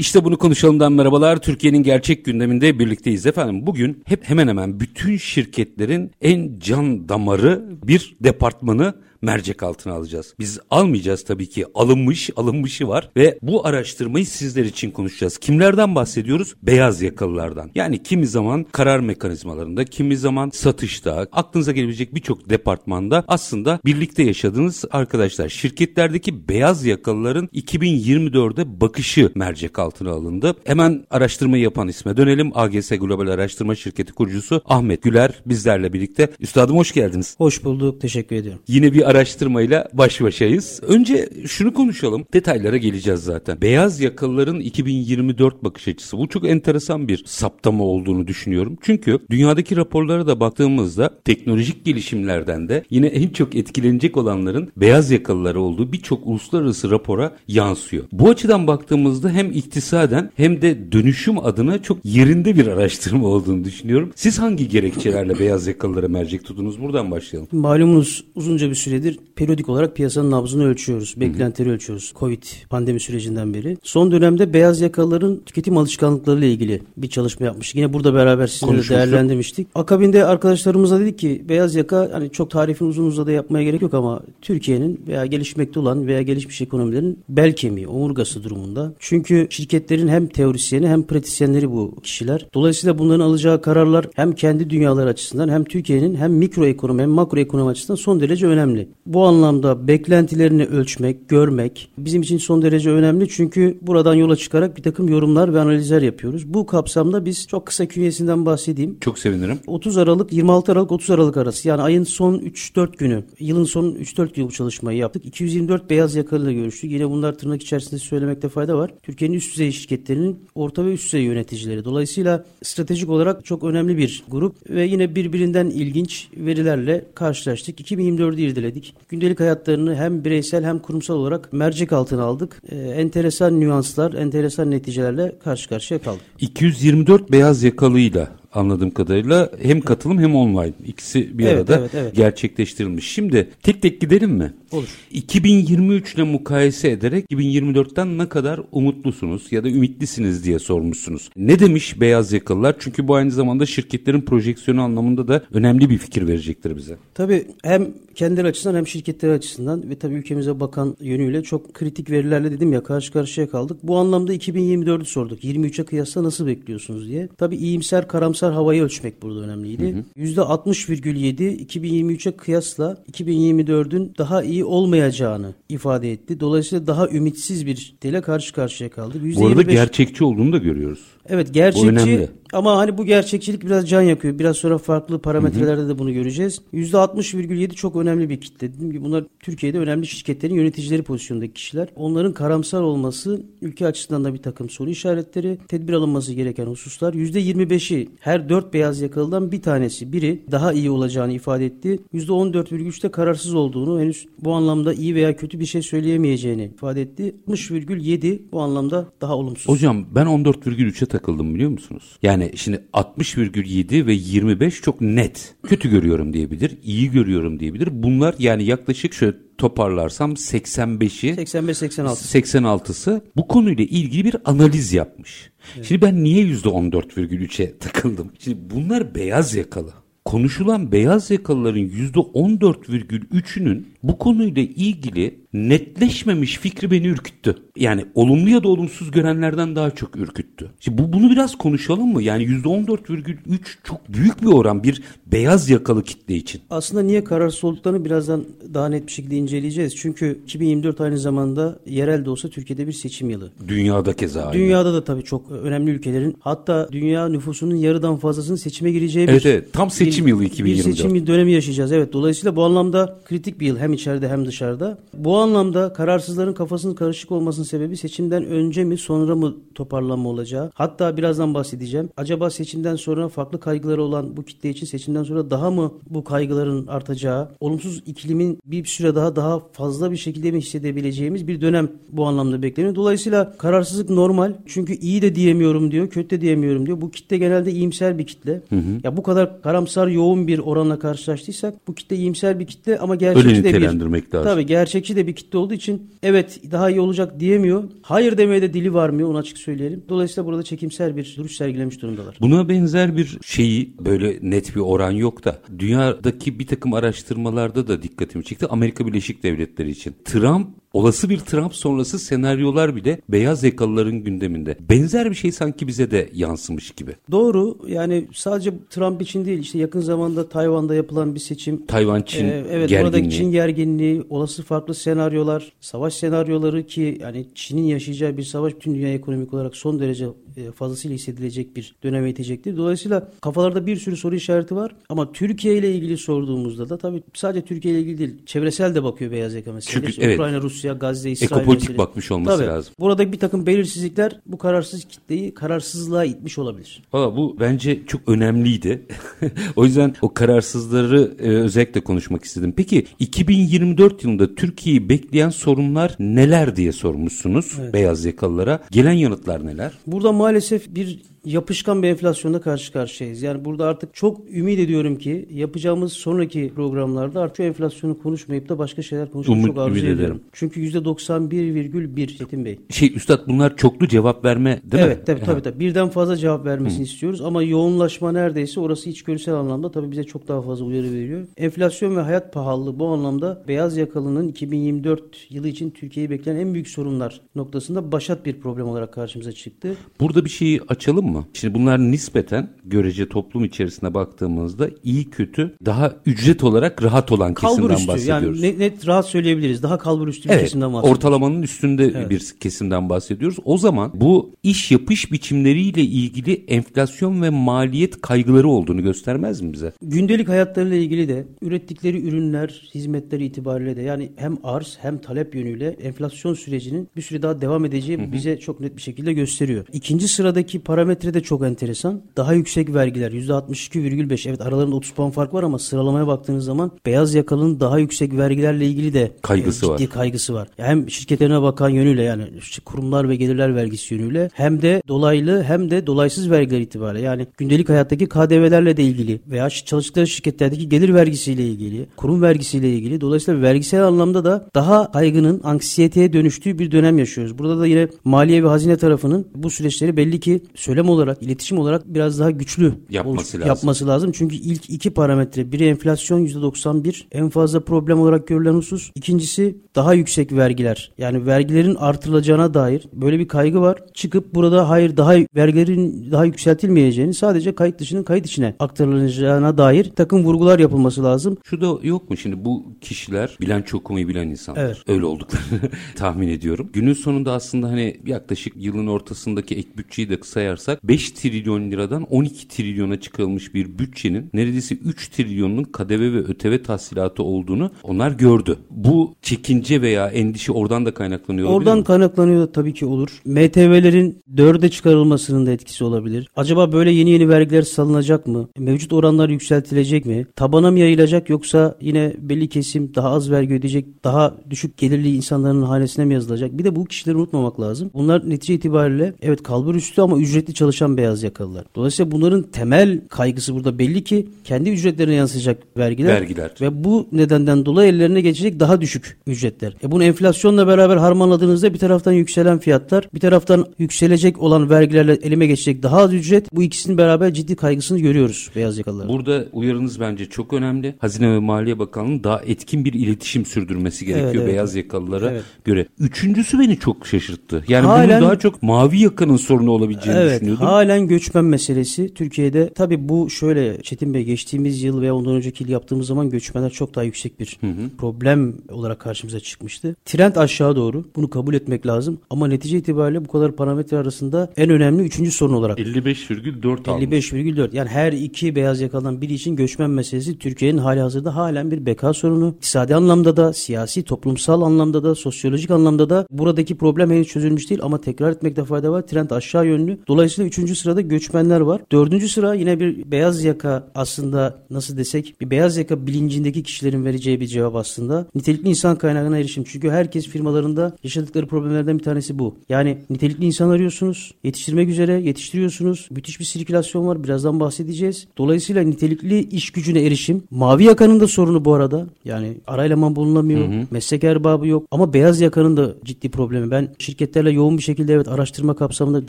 İşte bunu konuşalımdan merhabalar. Türkiye'nin gerçek gündeminde birlikteyiz efendim. Bugün hep hemen hemen bütün şirketlerin en can damarı bir departmanı mercek altına alacağız. Biz almayacağız tabii ki. Alınmış, alınmışı var ve bu araştırmayı sizler için konuşacağız. Kimlerden bahsediyoruz? Beyaz yakalılardan. Yani kimi zaman karar mekanizmalarında, kimi zaman satışta, aklınıza gelebilecek birçok departmanda aslında birlikte yaşadığınız arkadaşlar. Şirketlerdeki beyaz yakalıların 2024'de bakışı mercek altına alındı. Hemen araştırmayı yapan isme dönelim. AGS Global Araştırma Şirketi kurucusu Ahmet Güler bizlerle birlikte. Üstadım hoş geldiniz. Hoş bulduk. Teşekkür ediyorum. Yine bir araştırmayla baş başayız. Önce şunu konuşalım. Detaylara geleceğiz zaten. Beyaz yakalıların 2024 bakış açısı. Bu çok enteresan bir saptama olduğunu düşünüyorum. Çünkü dünyadaki raporlara da baktığımızda teknolojik gelişimlerden de yine en çok etkilenecek olanların beyaz yakalıları olduğu birçok uluslararası rapora yansıyor. Bu açıdan baktığımızda hem iktisaden hem de dönüşüm adına çok yerinde bir araştırma olduğunu düşünüyorum. Siz hangi gerekçelerle beyaz yakalılara mercek tutunuz? Buradan başlayalım. Malumunuz uzunca bir süredir periyodik olarak piyasanın nabzını ölçüyoruz. Beklentileri ölçüyoruz. Covid pandemi sürecinden beri. Son dönemde beyaz yakalıların tüketim alışkanlıkları ile ilgili bir çalışma yapmıştık. Yine burada beraber sizinle de değerlendirmiştik. Akabinde arkadaşlarımıza dedik ki beyaz yaka hani çok tarifin uzun uzadı yapmaya gerek yok ama Türkiye'nin veya gelişmekte olan veya gelişmiş ekonomilerin bel kemiği, omurgası durumunda. Çünkü şirketlerin hem teorisyeni hem pratisyenleri bu kişiler. Dolayısıyla bunların alacağı kararlar hem kendi dünyaları açısından hem Türkiye'nin hem mikro ekonomi hem makro ekonomi açısından son derece önemli. Bu anlamda beklentilerini ölçmek, görmek bizim için son derece önemli. Çünkü buradan yola çıkarak bir takım yorumlar ve analizler yapıyoruz. Bu kapsamda biz çok kısa künyesinden bahsedeyim. Çok sevinirim. 30 Aralık 26 Aralık 30 Aralık arası yani ayın son 3-4 günü yılın son 3-4 günü bu çalışmayı yaptık. 224 beyaz yakalıyla görüştük. Yine bunlar tırnak içerisinde söylemekte fayda var. Türkiye'nin üst düzey şirketlerinin orta ve üst düzey yöneticileri. Dolayısıyla stratejik olarak çok önemli bir grup ve yine birbirinden ilginç verilerle karşılaştık. 2024'ü irdeledik. Gündelik hayatlarını hem bireysel hem kurumsal olarak mercek altına aldık. Ee, enteresan nüanslar, enteresan neticelerle karşı karşıya kaldık. 224 beyaz yakalıyla anladığım kadarıyla hem katılım hem online ikisi bir Evet, arada evet, evet. gerçekleştirilmiş. Şimdi tek tek gidelim mi? Olur. 2023 ile mukayese ederek 2024'ten ne kadar umutlusunuz ya da ümitlisiniz diye sormuşsunuz. Ne demiş beyaz yakalılar? Çünkü bu aynı zamanda şirketlerin projeksiyonu anlamında da önemli bir fikir verecektir bize. Tabii hem kendileri açısından hem şirketleri açısından ve tabii ülkemize bakan yönüyle çok kritik verilerle dedim ya karşı karşıya kaldık. Bu anlamda 2024'ü sorduk. 23'e kıyasla nasıl bekliyorsunuz diye. Tabii iyimser karamsar havayı ölçmek burada önemliydi. %60,7 2023'e kıyasla 2024'ün daha iyi olmayacağını ifade etti. Dolayısıyla daha ümitsiz bir dile karşı karşıya kaldık. Bu arada %25 gerçekçi olduğunu da görüyoruz. Evet gerçekçi ama hani bu gerçekçilik biraz can yakıyor. Biraz sonra farklı parametrelerde de bunu göreceğiz. %60,7 çok önemli bir kitle. Dediğim gibi bunlar Türkiye'de önemli şirketlerin yöneticileri pozisyondaki kişiler. Onların karamsar olması ülke açısından da bir takım soru işaretleri, tedbir alınması gereken hususlar. %25'i her dört beyaz yakalıdan bir tanesi, biri daha iyi olacağını ifade etti. %14,3'te kararsız olduğunu, henüz bu anlamda iyi veya kötü bir şey söyleyemeyeceğini ifade etti. 60,7 bu anlamda daha olumsuz. Hocam ben 14,3'e takıldım biliyor musunuz? Yani şimdi 60,7 ve 25 çok net. Kötü görüyorum diyebilir, iyi görüyorum diyebilir. Bunlar yani yaklaşık şöyle toparlarsam 85'i 85-86. 86'sı bu konuyla ilgili bir analiz yapmış. Şimdi ben niye %14,3'e takıldım? Şimdi bunlar beyaz yakalı. Konuşulan beyaz yakalıların %14,3'ünün bu konuyla ilgili netleşmemiş fikri beni ürküttü. Yani olumlu ya da olumsuz görenlerden daha çok ürküttü. Şimdi bu bunu biraz konuşalım mı? Yani %14,3 çok büyük bir oran bir beyaz yakalı kitle için. Aslında niye kararsız olduklarını birazdan daha net bir şekilde inceleyeceğiz. Çünkü 2024 aynı zamanda yerel de olsa Türkiye'de bir seçim yılı. Dünyada keza aynı. Dünyada da tabii çok önemli ülkelerin hatta dünya nüfusunun yarıdan fazlasının seçime gireceği bir Evet evet tam seçim seçim yılı 2024. Bir seçim dönemi yaşayacağız. Evet. Dolayısıyla bu anlamda kritik bir yıl hem içeride hem dışarıda. Bu anlamda kararsızların kafasının karışık olmasının sebebi seçimden önce mi sonra mı toparlanma olacağı. Hatta birazdan bahsedeceğim. Acaba seçimden sonra farklı kaygıları olan bu kitle için seçimden sonra daha mı bu kaygıların artacağı, olumsuz iklimin bir süre daha daha fazla bir şekilde mi hissedebileceğimiz bir dönem bu anlamda bekleniyor. Dolayısıyla kararsızlık normal. Çünkü iyi de diyemiyorum diyor, kötü de diyemiyorum diyor. Bu kitle genelde iyimser bir kitle. Hı hı. Ya bu kadar karamsar yoğun bir oranla karşılaştıysak bu kitle iyimser bir kitle ama gerçekçi de bir lazım. Tabii gerçekçi de bir kitle olduğu için evet daha iyi olacak diyemiyor. Hayır demeye de dili varmıyor onu açık söyleyelim. Dolayısıyla burada çekimser bir duruş sergilemiş durumdalar. Buna benzer bir şeyi böyle net bir oran yok da dünyadaki bir takım araştırmalarda da dikkatimi çekti. Amerika Birleşik Devletleri için. Trump olası bir Trump sonrası senaryolar bile beyaz yakalıların gündeminde. Benzer bir şey sanki bize de yansımış gibi. Doğru. Yani sadece Trump için değil işte yakın zamanda Tayvan'da yapılan bir seçim. Tayvan Çin ee, evet, gerginliği. oradaki Çin gerginliği, olası farklı senaryolar, savaş senaryoları ki yani Çin'in yaşayacağı bir savaş bütün dünya ekonomik olarak son derece e, fazlasıyla hissedilecek bir döneme itecektir. Dolayısıyla kafalarda bir sürü soru işareti var ama Türkiye ile ilgili sorduğumuzda da tabii sadece Türkiye ile ilgili değil, çevresel de bakıyor beyaz yaka meselesi. Çünkü, evet. Ukrayna, Rusya, Gazze, İsrail Ekopolitik meselesi. bakmış olması tabii, lazım. Burada bir takım belirsizlikler bu kararsız kitleyi kararsızlığa itmiş olabilir. Valla bu bence çok önemliydi. o yüzden o kararsızları e, özellikle konuşmak istedim. Peki 2024 yılında Türkiye'yi bekleyen sorunlar neler diye sormuşsunuz evet. beyaz yakalılara. Gelen yanıtlar neler? Burada maalesef bir yapışkan bir enflasyonda karşı karşıyayız. Yani burada artık çok ümit ediyorum ki yapacağımız sonraki programlarda artık enflasyonu konuşmayıp da başka şeyler konuşmayı çok arzu ediyorum. Ederim. Çünkü %91,1 Çetin Bey. Şey Üstad bunlar çoklu cevap verme değil evet, mi? Evet tabii, tabii tabii. Birden fazla cevap vermesini Hı. istiyoruz ama yoğunlaşma neredeyse orası içgörüsel anlamda tabii bize çok daha fazla uyarı veriyor. Enflasyon ve hayat pahalılığı bu anlamda beyaz yakalının 2024 yılı için Türkiye'yi bekleyen en büyük sorunlar noktasında başat bir problem olarak karşımıza çıktı. Burada bir şeyi açalım mı? Şimdi bunlar nispeten görece toplum içerisine baktığımızda iyi kötü daha ücret olarak rahat olan kesimden kalbur üstü, bahsediyoruz. Yani net, rahat söyleyebiliriz. Daha kalbur üstü bir evet, kesimden bahsediyoruz. Ortalamanın üstünde evet. bir kesimden bahsediyoruz. O zaman bu iş yapış biçimleriyle ilgili enflasyon ve maliyet kaygıları olduğunu göstermez mi bize? Gündelik hayatlarıyla ilgili de ürettikleri ürünler, hizmetleri itibariyle de yani hem arz hem talep yönüyle enflasyon sürecinin bir süre daha devam edeceği hı hı. bize çok net bir şekilde gösteriyor. İkinci sıradaki parametre de çok enteresan. Daha yüksek vergiler %62,5. Evet aralarında 30 puan fark var ama sıralamaya baktığınız zaman beyaz yakalının daha yüksek vergilerle ilgili de kaygısı e, ciddi var. kaygısı var. Hem şirketlerine bakan yönüyle yani kurumlar ve gelirler vergisi yönüyle hem de dolaylı hem de dolaysız vergiler itibariyle yani gündelik hayattaki KDV'lerle de ilgili veya çalıştıkları şirketlerdeki gelir vergisiyle ilgili, kurum vergisiyle ilgili. Dolayısıyla vergisel anlamda da daha kaygının anksiyeteye dönüştüğü bir dönem yaşıyoruz. Burada da yine maliye ve hazine tarafının bu süreçleri belli ki söylem olarak, iletişim olarak biraz daha güçlü yapması, lazım. yapması lazım. Çünkü ilk iki parametre biri enflasyon %91 en fazla problem olarak görülen husus. İkincisi daha yüksek vergiler. Yani vergilerin artırılacağına dair böyle bir kaygı var. Çıkıp burada hayır daha vergilerin daha yükseltilmeyeceğini sadece kayıt dışının kayıt içine aktarılacağına dair takım vurgular yapılması lazım. Şu da yok mu şimdi bu kişiler bilanço okumayı bilen insanlar. Evet. Öyle olduklarını tahmin ediyorum. Günün sonunda aslında hani yaklaşık yılın ortasındaki ek bütçeyi de sayarsak 5 trilyon liradan 12 trilyona çıkılmış bir bütçenin neredeyse 3 trilyonun kadeve ve öteve tahsilatı olduğunu onlar gördü. Bu çekince veya endişe oradan da kaynaklanıyor Oradan mi? kaynaklanıyor tabii ki olur. MTV'lerin 4'e çıkarılmasının da etkisi olabilir. Acaba böyle yeni yeni vergiler salınacak mı? Mevcut oranlar yükseltilecek mi? Tabana mı yayılacak yoksa yine belli kesim daha az vergi ödeyecek, daha düşük gelirli insanların hanesine mi yazılacak? Bir de bu kişileri unutmamak lazım. Bunlar netice itibariyle evet kalbur üstü ama ücretli çalışan beyaz yakalılar. Dolayısıyla bunların temel kaygısı burada belli ki kendi ücretlerine yansıyacak vergiler. Vergiler. Ve bu nedenden dolayı ellerine geçecek daha düşük ücretler. E bunu enflasyonla beraber harmanladığınızda bir taraftan yükselen fiyatlar, bir taraftan yükselecek olan vergilerle elime geçecek daha az ücret. Bu ikisinin beraber ciddi kaygısını görüyoruz beyaz yakalılar. Burada uyarınız bence çok önemli. Hazine ve Maliye Bakanlığı'nın daha etkin bir iletişim sürdürmesi gerekiyor evet, evet. beyaz yakalılara evet. göre. Üçüncüsü beni çok şaşırttı. Yani Halen... bunun daha çok mavi yakanın sorunu olabileceğini evet, düşünüyordum. Halen göçmen meselesi Türkiye'de tabii bu şöyle Çetin Bey geçtiğimiz yıl ve ondan önceki yıl yaptığımız zaman göçmenler çok daha yüksek bir problem olarak karşımıza çıkmıştı. Trend aşağı doğru. Bunu kabul etmek lazım. Ama netice itibariyle bu kadar parametre arasında en önemli üçüncü sorun olarak 55,4 almış. 55,4 yani her iki beyaz yakadan biri için göçmen meselesi Türkiye'nin hali hazırda halen bir beka sorunu. İktisadi anlamda da, siyasi, toplumsal anlamda da, sosyolojik anlamda da buradaki problem henüz çözülmüş değil ama tekrar etmekte fayda var. Trend aşağı yönlü. Dolayısıyla üçüncü sırada göçmenler var. Dördüncü sıra yine bir beyaz yaka aslında nasıl desek bir beyaz yaka bilincindeki kişilerin vereceği bir cevap aslında. Nitelikli insan kaynağına erişim. Çünkü herkes firmalarında yaşadıkları problemlerden bir tanesi bu. Yani nitelikli insan arıyorsunuz, yetiştirmek üzere yetiştiriyorsunuz. Müthiş bir sirkülasyon var. Birazdan bahsedeceğiz. Dolayısıyla nitelikli iş gücüne erişim. Mavi yakanın da sorunu bu arada. Yani ara eleman bulunamıyor. Meslek erbabı yok. Ama beyaz yakanın da ciddi problemi. Ben şirketlerle yoğun bir şekilde evet araştırma kapsamında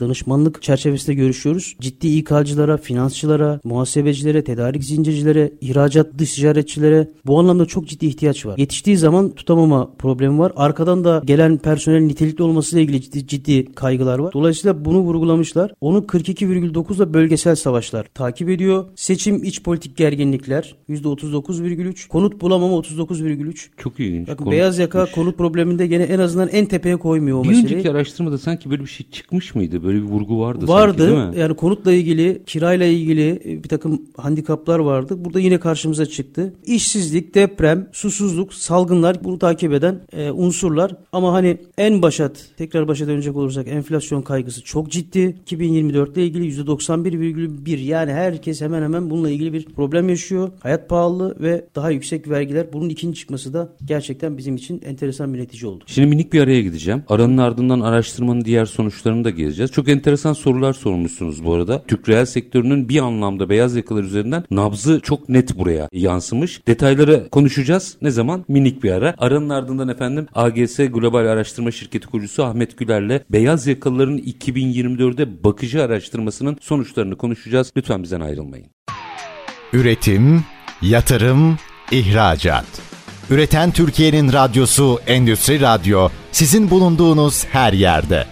danışmanlık çerçevesinde görüşüyoruz. Ciddi İK'cılara, finansçılara, muhasebecilere, tedarik zincircilere, ihracat dış ticaretçilere bu anlamda çok ciddi ihtiyaç var. Yetiştiği zaman tutamama problemi var. Arkadan da gelen personel nitelikli olmasıyla ilgili ciddi, ciddi kaygılar var. Dolayısıyla bunu vurgulamışlar. Onu 42,9'la bölgesel savaşlar takip ediyor. Seçim iç politik gerginlikler %39,3. Konut bulamama 39,3. Çok ilginç. Bakın beyaz yaka konut probleminde gene en azından en tepeye koymuyor o Bir meseleyi. önceki araştırmada sanki böyle bir şey çıkmış mıydı? Böyle bir vurgu vardı, değil Vardı. Yani konutla ilgili, kirayla ilgili e, bir takım handikaplar vardı. Burada yine karşımıza çıktı. İşsizlik, deprem, susuzluk, salgınlar bunu takip eden e, unsurlar. Ama hani en başat, tekrar başa dönecek olursak enflasyon kaygısı çok ciddi. 2024 ile ilgili %91,1 yani herkes hemen hemen bununla ilgili bir problem yaşıyor. Hayat pahalı ve daha yüksek vergiler. Bunun ikinci çıkması da gerçekten bizim için enteresan bir netice oldu. Şimdi minik bir araya gideceğim. Aranın ardından araştırmanın diğer sonuçlarını da gezeceğiz. Çok enteresan sorular sormuşsunuz bu arada. Türk reel sektörünün bir anlamda beyaz yakalar üzerinden nabzı çok net buraya yansımış. Detayları konuşacağız. Ne zaman? Minik bir ara. Aranın ardından efendim AGS Global Araştırma Şirketi kurucusu Ahmet Güler'le beyaz yakalıların 2024'de bakıcı araştırmasının sonuçlarını konuşacağız. Lütfen bizden ayrılmayın. Üretim, yatırım, ihracat. Üreten Türkiye'nin radyosu Endüstri Radyo sizin bulunduğunuz her yerde.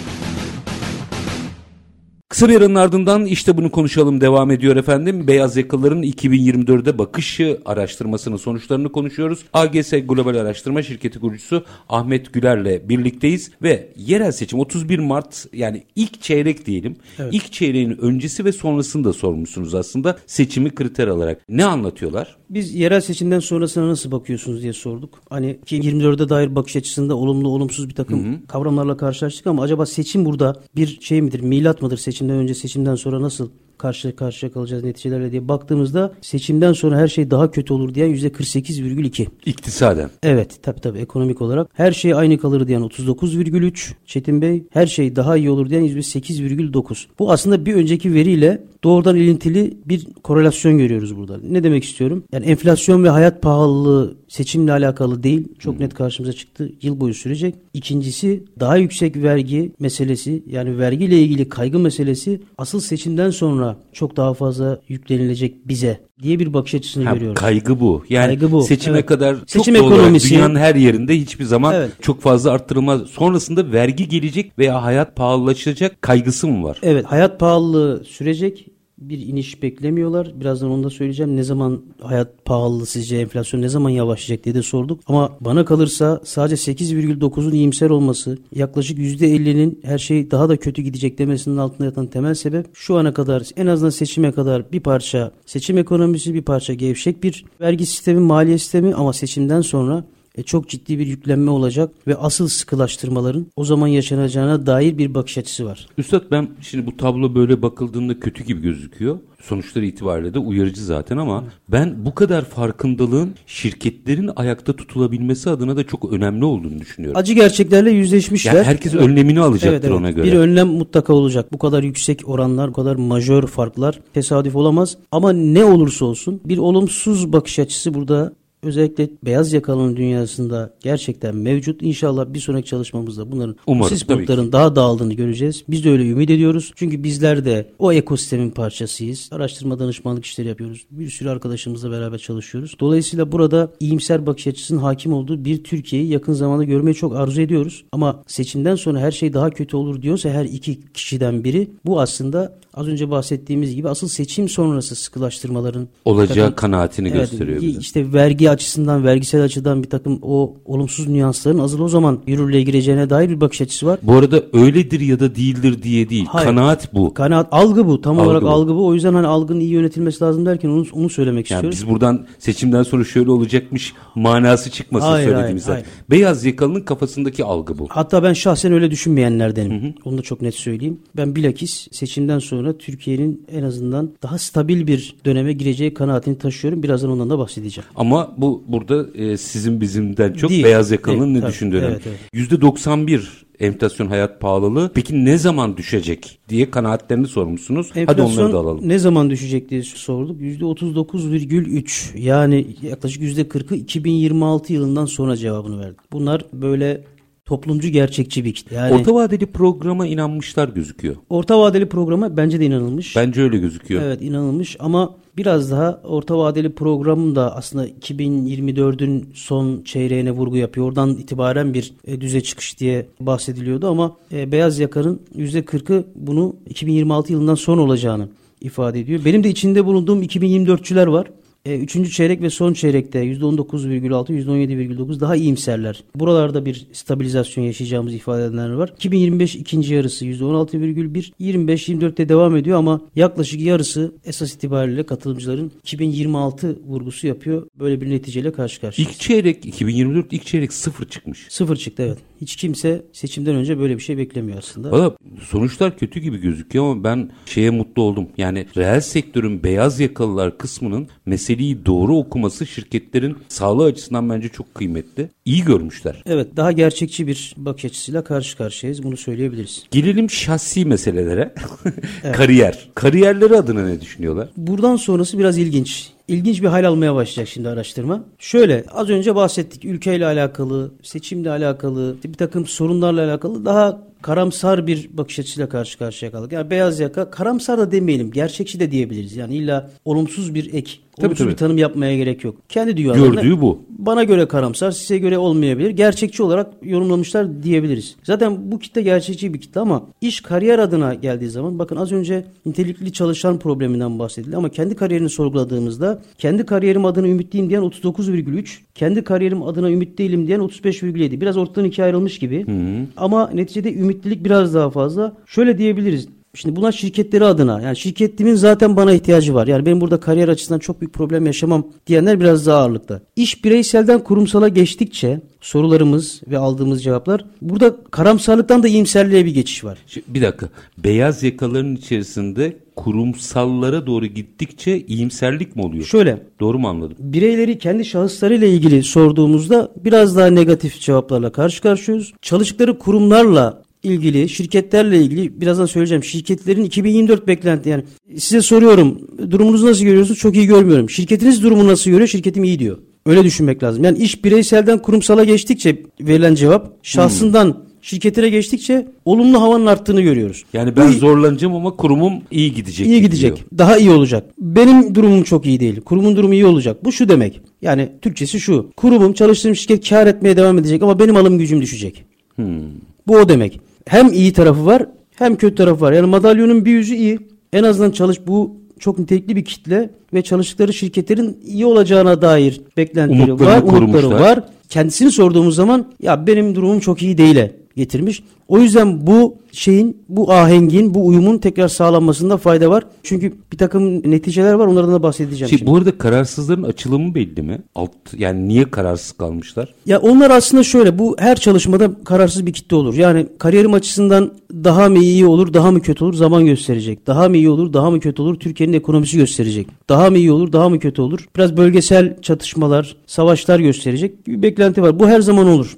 Kısa bir aranın ardından işte bunu konuşalım devam ediyor efendim. Beyaz yakalıların 2024'de bakışı araştırmasının sonuçlarını konuşuyoruz. AGS Global Araştırma Şirketi kurucusu Ahmet Güler'le birlikteyiz ve yerel seçim 31 Mart yani ilk çeyrek diyelim. İlk çeyreğin öncesi ve sonrasını da sormuşsunuz aslında seçimi kriter alarak. Ne anlatıyorlar? Biz yerel seçimden sonrasına nasıl bakıyorsunuz diye sorduk. Hani 2024'e dair bakış açısında olumlu olumsuz bir takım kavramlarla karşılaştık ama acaba seçim burada bir şey midir, milat mıdır seçimden önce seçimden sonra nasıl karşı karşıya kalacağız neticelerle diye baktığımızda seçimden sonra her şey daha kötü olur diyen %48,2. İktisaden. Evet tabi tabi ekonomik olarak her şey aynı kalır diyen 39,3 Çetin Bey her şey daha iyi olur diyen %8,9. Bu aslında bir önceki veriyle doğrudan ilintili bir korelasyon görüyoruz burada. Ne demek istiyorum? Yani enflasyon ve hayat pahalılığı seçimle alakalı değil. Çok net karşımıza çıktı. Yıl boyu sürecek. İkincisi daha yüksek vergi meselesi yani vergiyle ilgili kaygı meselesi asıl seçimden sonra çok daha fazla yüklenilecek bize diye bir bakış açısını Ha, görüyoruz. kaygı bu. Yani Kaygı bu. seçime Evet. kadar çok Seçim olarak ekonomisi- dünyanın her yerinde hiçbir zaman Evet. çok fazla arttırılmaz. Sonrasında vergi gelecek veya hayat pahalılaşacak kaygısı mı var? Evet hayat pahalılığı sürecek. Bir iniş beklemiyorlar. Birazdan onu da söyleyeceğim. Ne zaman hayat pahalılığı sizce enflasyon ne zaman yavaşlayacak diye de sorduk. Ama bana kalırsa sadece 8,9'un iyimser olması yaklaşık %50'nin her şey daha da kötü gidecek demesinin altında yatan temel sebep şu ana kadar en azından seçime kadar bir parça seçim ekonomisi bir parça gevşek bir vergi sistemi maliye sistemi ama seçimden sonra e, çok ciddi bir yüklenme olacak ve asıl sıkılaştırmaların o zaman yaşanacağına dair bir bakış açısı var. Üstad ben şimdi bu tablo böyle bakıldığında kötü gibi gözüküyor. Sonuçları itibariyle de uyarıcı zaten ama ben bu kadar farkındalığın şirketlerin ayakta tutulabilmesi adına da çok önemli olduğunu düşünüyorum. Acı gerçeklerle yüzleşmişler. Yani herkes önlemini alacaktır Evet, evet. ona göre. Bir önlem mutlaka olacak. Bu kadar yüksek oranlar, bu kadar majör farklar tesadüf olamaz. Ama ne olursa olsun bir olumsuz bakış açısı burada özellikle beyaz yakalının dünyasında gerçekten mevcut. İnşallah bir sonraki çalışmamızda bunların Umarım, sis bulutların daha dağıldığını göreceğiz. Biz de öyle ümit ediyoruz. Çünkü bizler de o ekosistemin parçasıyız. Araştırma danışmanlık işleri yapıyoruz. Bir sürü arkadaşımızla beraber çalışıyoruz. Dolayısıyla burada iyimser bakış açısının hakim olduğu bir Türkiye'yi yakın zamanda görmeyi çok arzu ediyoruz. Ama seçimden sonra her şey daha kötü olur diyorsa her iki kişiden biri bu aslında az önce bahsettiğimiz gibi asıl seçim sonrası sıkılaştırmaların Olacağı takım- kanaatini Evet, gösteriyor bize. işte vergi açısından, vergisel açıdan bir takım o olumsuz nüansların azıl o zaman yürürlüğe gireceğine dair bir bakış açısı var. Bu arada öyledir ya da değildir diye değil. Hayır. Kanaat bu. Kanaat algı bu. Tam Algı olarak bu. algı bu. O yüzden hani algının iyi yönetilmesi lazım derken onu, onu söylemek Yani istiyorum. biz buradan seçimden sonra şöyle olacakmış manası çıkmasın Hayır, söylediğimizden. hayır, Beyaz yakalının kafasındaki algı bu. Hatta ben şahsen öyle düşünmeyenlerdenim. Onu da çok net söyleyeyim. Ben bilakis seçimden sonra Türkiye'nin en azından daha stabil bir döneme gireceği kanaatini taşıyorum. Birazdan ondan da bahsedeceğim. Ama bu burada e, sizin bizimden çok Değil. beyaz yakalının Değil, ne tabii. düşündüğü önemli. Evet, evet. Yüzde 91 enflasyon hayat pahalılığı. Peki ne zaman düşecek diye kanaatlerini sormuşsunuz. Hadi onları Enflasyon da alalım. ne zaman düşecek diye sorduk. %39,3 yani yaklaşık %40'ı 2026 yılından sonra cevabını verdi. Bunlar böyle toplumcu gerçekçi bir kitle. Yani Orta vadeli programa inanmışlar gözüküyor. orta vadeli programa bence de inanılmış. Bence öyle gözüküyor. Evet inanılmış ama biraz daha orta vadeli programın da aslında 2024'ün son çeyreğine vurgu yapıyor. Oradan itibaren bir e, düze çıkış diye bahsediliyordu ama e, beyaz yakanın %40'ı bunu 2026 yılından sonra olacağını ifade ediyor. Benim de içinde bulunduğum 2024'çüler var. E, üçüncü çeyrek ve son çeyrekte %19,6, %17,9 daha iyimserler. Buralarda bir stabilizasyon yaşayacağımız ifade edenler var. 2025 ikinci yarısı %16,1, 25-24'te devam ediyor ama yaklaşık yarısı esas itibariyle katılımcıların 2026 vurgusu yapıyor. Böyle bir neticeyle karşı karşıya. İlk çeyrek 2024 ilk çeyrek sıfır çıkmış. Sıfır çıktı evet. Hiç kimse seçimden önce böyle bir şey beklemiyor aslında. Valla sonuçlar kötü gibi gözüküyor ama ben şeye mutlu oldum. Yani reel sektörün beyaz yakalılar kısmının meseleyi doğru okuması şirketlerin sağlığı açısından bence çok kıymetli. İyi görmüşler. Evet daha gerçekçi bir bakış açısıyla karşı karşıyayız. Bunu söyleyebiliriz. Gelelim şahsi meselelere. Kariyer. Kariyerleri adına ne düşünüyorlar? Buradan sonrası biraz ilginç. İlginç bir hal almaya başlayacak şimdi araştırma. Şöyle az önce bahsettik ülkeyle alakalı, seçimle alakalı, bir takım sorunlarla alakalı daha karamsar bir bakış açısıyla karşı karşıya kaldık. Yani beyaz yaka karamsar da demeyelim, gerçekçi de diyebiliriz. Yani illa olumsuz bir ek, olumsuz tabii. bir tanım yapmaya gerek yok. Kendi dünyalarında Gördüğü bu. bana göre karamsar, size göre olmayabilir. Gerçekçi olarak yorumlamışlar diyebiliriz. Zaten bu kitle gerçekçi bir kitle ama iş kariyer adına geldiği zaman bakın az önce nitelikli çalışan probleminden bahsedildi ama kendi kariyerini sorguladığımızda kendi kariyerim adına ümitliyim diyen 39,3, kendi kariyerim adına ümit değilim diyen 35,7. Biraz ortadan ikiye ayrılmış gibi. Ama neticede ümitlilik biraz daha fazla. Şöyle diyebiliriz. Şimdi bunlar şirketleri adına yani şirketimin zaten bana ihtiyacı var. Yani benim burada kariyer açısından çok büyük problem yaşamam diyenler biraz daha ağırlıkta. İş bireyselden kurumsala geçtikçe sorularımız ve aldığımız cevaplar burada karamsarlıktan da iyimserliğe bir geçiş var. Şimdi bir dakika. Beyaz yakaların içerisinde kurumsallara doğru gittikçe iyimserlik mi oluyor? Şöyle Doğru mu anladım? bireyleri kendi şahıslarıyla ilgili sorduğumuzda biraz daha negatif cevaplarla karşı karşıyayız. Çalıştıkları kurumlarla ilgili, şirketlerle ilgili birazdan söyleyeceğim. Şirketlerin 2024 beklenti yani size soruyorum durumunuzu nasıl görüyorsunuz? Çok iyi görmüyorum. Şirketiniz durumu nasıl görüyor? Şirketim iyi diyor. Öyle düşünmek lazım. Yani iş bireyselden kurumsala geçtikçe verilen cevap şahsından şirketine geçtikçe olumlu havanın arttığını görüyoruz. Yani ben Bu- zorlanacağım ama kurumum iyi gidecek. İyi gidecek. diyor. Daha iyi olacak. Benim durumum çok iyi değil. Kurumun durumu iyi olacak. Bu şu demek. Yani Türkçesi şu. Kurumum çalıştığım şirket kar etmeye devam edecek ama benim alım gücüm düşecek. Bu o demek. Hem iyi tarafı var hem kötü tarafı var. Yani madalyonun bir yüzü iyi. En azından çalış bu çok nitelikli bir kitle ve çalıştıkları şirketlerin iyi olacağına dair beklentileri var, umutları korumuşlar. var. Kendisini sorduğumuz zaman ya benim durumum çok iyi değile getirmiş. O yüzden bu şeyin, bu ahengin, bu uyumun tekrar sağlanmasında fayda var. Çünkü bir takım neticeler var onlardan da bahsedeceğim. Şey, şimdi. bu arada kararsızların açılımı belli mi? Alt yani niye kararsız kalmışlar? Ya onlar aslında şöyle bu her çalışmada kararsız bir kitle olur. Yani kariyerim açısından daha mı iyi olur daha mı kötü olur zaman gösterecek. Daha mı iyi olur daha mı kötü olur Türkiye'nin ekonomisi gösterecek. Daha mı iyi olur daha mı kötü olur. Biraz bölgesel çatışmalar, savaşlar gösterecek bir beklenti var. Bu her zaman olur.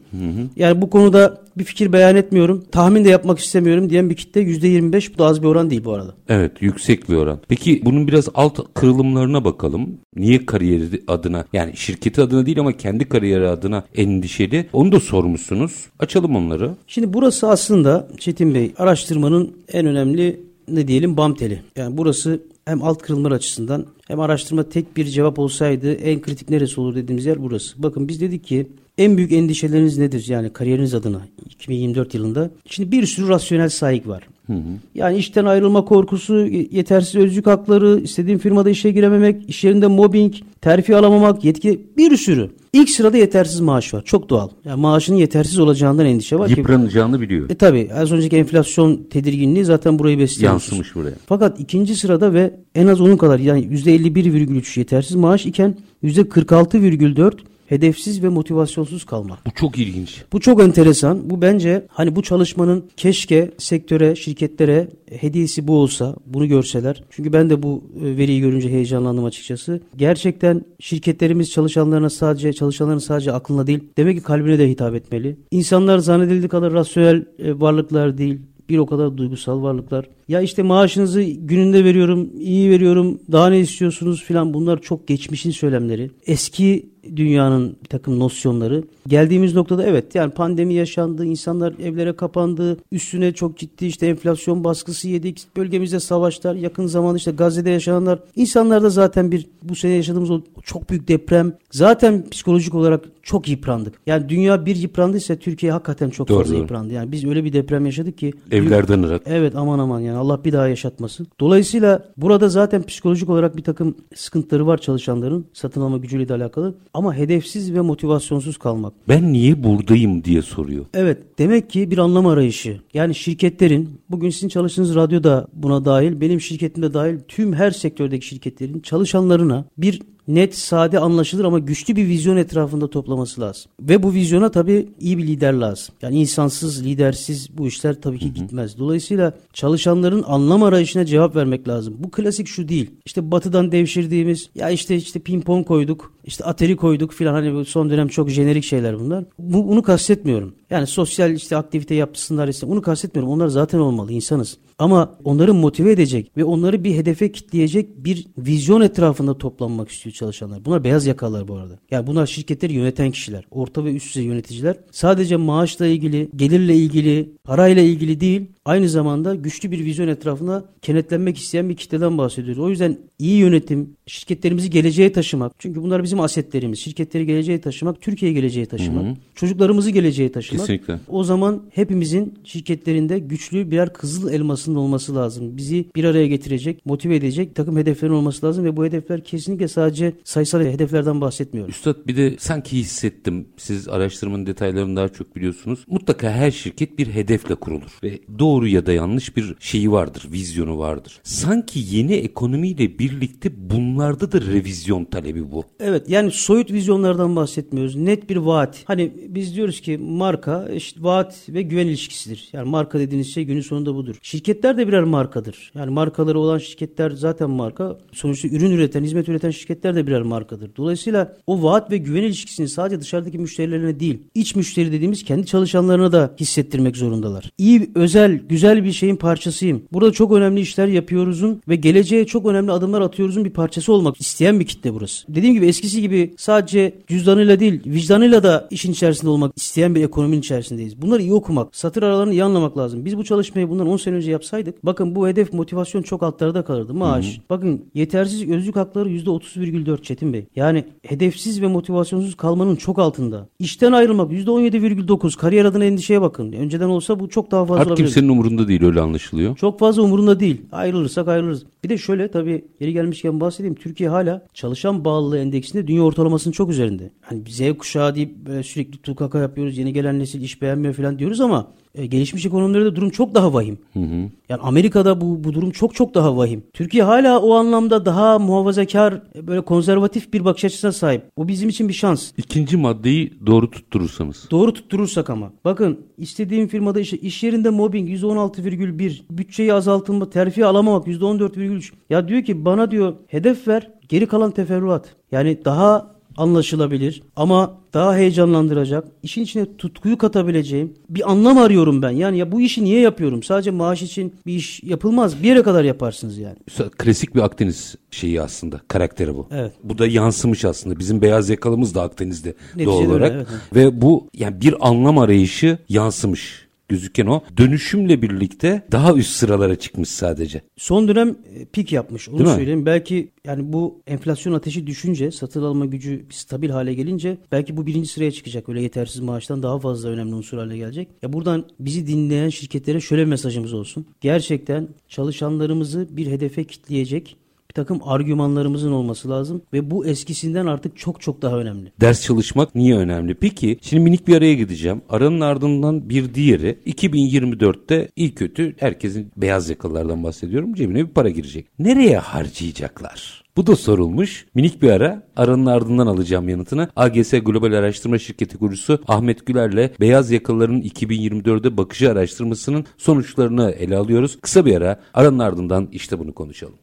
Yani bu konuda bir fikir beyan etmiyorum. Tahmin de yapmak istemiyorum diyen bir kitle %25. Bu da az bir oran değil bu arada. Evet yüksek bir oran. Peki bunun biraz alt kırılımlarına bakalım. Niye kariyeri adına yani şirketi adına değil ama kendi kariyeri adına endişeli. Onu da sormuşsunuz. Açalım onları. Şimdi burası aslında Çetin Bey araştırmanın en önemli ne diyelim bam teli. Yani burası hem alt kırılmalar açısından hem araştırma tek bir cevap olsaydı en kritik neresi olur dediğimiz yer burası. Bakın biz dedik ki en büyük endişeleriniz nedir yani kariyeriniz adına 2024 yılında? Şimdi bir sürü rasyonel sahip var. Hı hı. Yani işten ayrılma korkusu, yetersiz özlük hakları, istediğin firmada işe girememek, iş yerinde mobbing, terfi alamamak, yetki bir sürü. İlk sırada yetersiz maaş var. Çok doğal. Yani maaşının yetersiz olacağından endişe var. Yıpranacağını biliyor. E tabi az önceki enflasyon tedirginliği zaten burayı besliyor. Yansımış buraya. Fakat ikinci sırada ve en az onun kadar yani %51,3 yetersiz maaş iken %46,4 hedefsiz ve motivasyonsuz kalmak. Bu çok ilginç. Bu çok enteresan. Bu bence hani bu çalışmanın keşke sektöre, şirketlere hediyesi bu olsa, bunu görseler. Çünkü ben de bu e, veriyi görünce heyecanlandım açıkçası. Gerçekten şirketlerimiz çalışanlarına sadece çalışanların sadece aklına değil, demek ki kalbine de hitap etmeli. İnsanlar zannedildiği kadar rasyonel e, varlıklar değil bir o kadar duygusal varlıklar. Ya işte maaşınızı gününde veriyorum, iyi veriyorum, daha ne istiyorsunuz filan bunlar çok geçmişin söylemleri. Eski dünyanın bir takım nosyonları. Geldiğimiz noktada evet yani pandemi yaşandı, insanlar evlere kapandı, üstüne çok ciddi işte enflasyon baskısı yedik, bölgemizde savaşlar, yakın zamanda işte Gazze'de yaşananlar. İnsanlarda zaten bir bu sene yaşadığımız o çok büyük deprem zaten psikolojik olarak çok yıprandık. Yani dünya bir yıprandıysa Türkiye hakikaten çok doğru, fazla doğru. yıprandı. Yani biz öyle bir deprem yaşadık ki. Evlerden ırak. Evet aman aman yani Allah bir daha yaşatmasın. Dolayısıyla burada zaten psikolojik olarak bir takım sıkıntıları var çalışanların satın alma gücüyle de alakalı. Ama hedefsiz ve motivasyonsuz kalmak. Ben niye buradayım diye soruyor. Evet demek ki bir anlam arayışı. Yani şirketlerin bugün sizin çalıştığınız radyo da buna dahil benim şirketim de dahil tüm her sektördeki şirketlerin çalışanlarına bir net, sade, anlaşılır ama güçlü bir vizyon etrafında toplaması lazım. Ve bu vizyona tabii iyi bir lider lazım. Yani insansız, lidersiz bu işler tabii ki hı hı. gitmez. Dolayısıyla çalışanların anlam arayışına cevap vermek lazım. Bu klasik şu değil. İşte batıdan devşirdiğimiz ya işte işte pimpon koyduk, işte ateri koyduk filan hani son dönem çok jenerik şeyler bunlar. Bu, bunu kastetmiyorum. Yani sosyal işte aktivite yapsınlar ise bunu kastetmiyorum. Onlar zaten olmalı insanız. Ama onları motive edecek ve onları bir hedefe kitleyecek bir vizyon etrafında toplanmak istiyor çalışanlar. Bunlar beyaz yakalar bu arada. Yani bunlar şirketleri yöneten kişiler. Orta ve üst düzey yöneticiler. Sadece maaşla ilgili, gelirle ilgili, parayla ilgili değil, aynı zamanda güçlü bir vizyon etrafına kenetlenmek isteyen bir kitleden bahsediyoruz. O yüzden iyi yönetim, şirketlerimizi geleceğe taşımak. Çünkü bunlar bizim asetlerimiz. Şirketleri geleceğe taşımak, Türkiye'ye geleceğe taşımak, hı hı. çocuklarımızı geleceğe taşımak. Kesinlikle. O zaman hepimizin şirketlerinde güçlü birer kızıl elmasının olması lazım. Bizi bir araya getirecek, motive edecek takım hedeflerin olması lazım ve bu hedefler kesinlikle sadece sayısal hedeflerden bahsetmiyorum. Üstad bir de sanki hissettim. Siz araştırmanın detaylarını daha çok biliyorsunuz. Mutlaka her şirket bir hedefle kurulur ve doğru ya da yanlış bir şeyi vardır, vizyonu vardır. Sanki yeni ekonomiyle birlikte bunlarda da revizyon talebi bu. Evet yani soyut vizyonlardan bahsetmiyoruz. Net bir vaat. Hani biz diyoruz ki marka işte vaat ve güven ilişkisidir. Yani marka dediğiniz şey günün sonunda budur. Şirketler de birer markadır. Yani markaları olan şirketler zaten marka. Sonuçta ürün üreten, hizmet üreten şirketler de birer markadır. Dolayısıyla o vaat ve güven ilişkisini sadece dışarıdaki müşterilerine değil, iç müşteri dediğimiz kendi çalışanlarına da hissettirmek zorundalar. İyi, özel, güzel bir şeyin parçasıyım. Burada çok önemli işler yapıyoruzun ve geleceğe çok önemli adımlar atıyoruzun bir parçası olmak isteyen bir kitle burası. Dediğim gibi eskisi gibi sadece cüzdanıyla değil, vicdanıyla da işin içerisinde olmak isteyen bir ekonominin içerisindeyiz. Bunları iyi okumak, satır aralarını iyi anlamak lazım. Biz bu çalışmayı bundan 10 sene önce yapsaydık, bakın bu hedef motivasyon çok altlarda kalırdı. Maaş. Hı hı. Bakın yetersiz özlük hakları %30,4 Çetin Bey. Yani hedefsiz ve motivasyonsuz kalmanın çok altında. İşten ayrılmak %17,9. Kariyer adına endişeye bakın. Önceden olsa bu çok daha fazla Artık kimsenin umurunda değil öyle anlaşılıyor. Çok fazla umurunda değil. Ayrılırsak ayrılırız. Bir de şöyle tabii yeri gelmişken bahsedeyim. Türkiye hala çalışan bağlılığı endeksinde dünya ortalamasının çok üzerinde. Hani Z kuşağı deyip sürekli tukaka yapıyoruz. Yeni gelen nesil iş beğenmiyor falan diyoruz ama e, gelişmiş ekonomilerde durum çok daha vahim. Hı hı. Yani Amerika'da bu, bu durum çok çok daha vahim. Türkiye hala o anlamda daha muhafazakar, e, böyle konservatif bir bakış açısına sahip. O bizim için bir şans. İkinci maddeyi doğru tutturursanız. Doğru tutturursak ama. Bakın istediğim firmada iş, iş yerinde mobbing %16,1, bütçeyi azaltılma, terfi alamamak %14,3. Ya diyor ki bana diyor hedef ver, geri kalan teferruat. Yani daha anlaşılabilir ama daha heyecanlandıracak, işin içine tutkuyu katabileceğim bir anlam arıyorum ben. Yani ya bu işi niye yapıyorum? Sadece maaş için bir iş yapılmaz. Bir yere kadar yaparsınız yani. Klasik bir Akdeniz şeyi aslında. Karakteri bu. Evet. Bu da yansımış aslında. Bizim beyaz yakalımız da Akdeniz'de Neticede doğal olarak. evet. Ve bu yani bir anlam arayışı yansımış gözüken o. Dönüşümle birlikte daha üst sıralara çıkmış sadece. Son dönem e, pik yapmış. Onu Değil mi? söyleyeyim. Belki yani bu enflasyon ateşi düşünce, satın alma gücü stabil hale gelince belki bu birinci sıraya çıkacak. Öyle yetersiz maaştan daha fazla önemli unsur hale gelecek. Ya buradan bizi dinleyen şirketlere şöyle mesajımız olsun. Gerçekten çalışanlarımızı bir hedefe kitleyecek bir takım argümanlarımızın olması lazım ve bu eskisinden artık çok çok daha önemli. Ders çalışmak niye önemli? Peki şimdi minik bir araya gideceğim. Aranın ardından bir diğeri 2024'te iyi kötü herkesin beyaz yakalılardan bahsediyorum cebine bir para girecek. Nereye harcayacaklar? Bu da sorulmuş. Minik bir ara. Aranın ardından alacağım yanıtını. AGS Global Araştırma Şirketi kurucusu Ahmet Güler'le beyaz yakalıların 2024'de bakışı araştırmasının sonuçlarını ele alıyoruz. Kısa bir ara. Aranın ardından işte bunu konuşalım.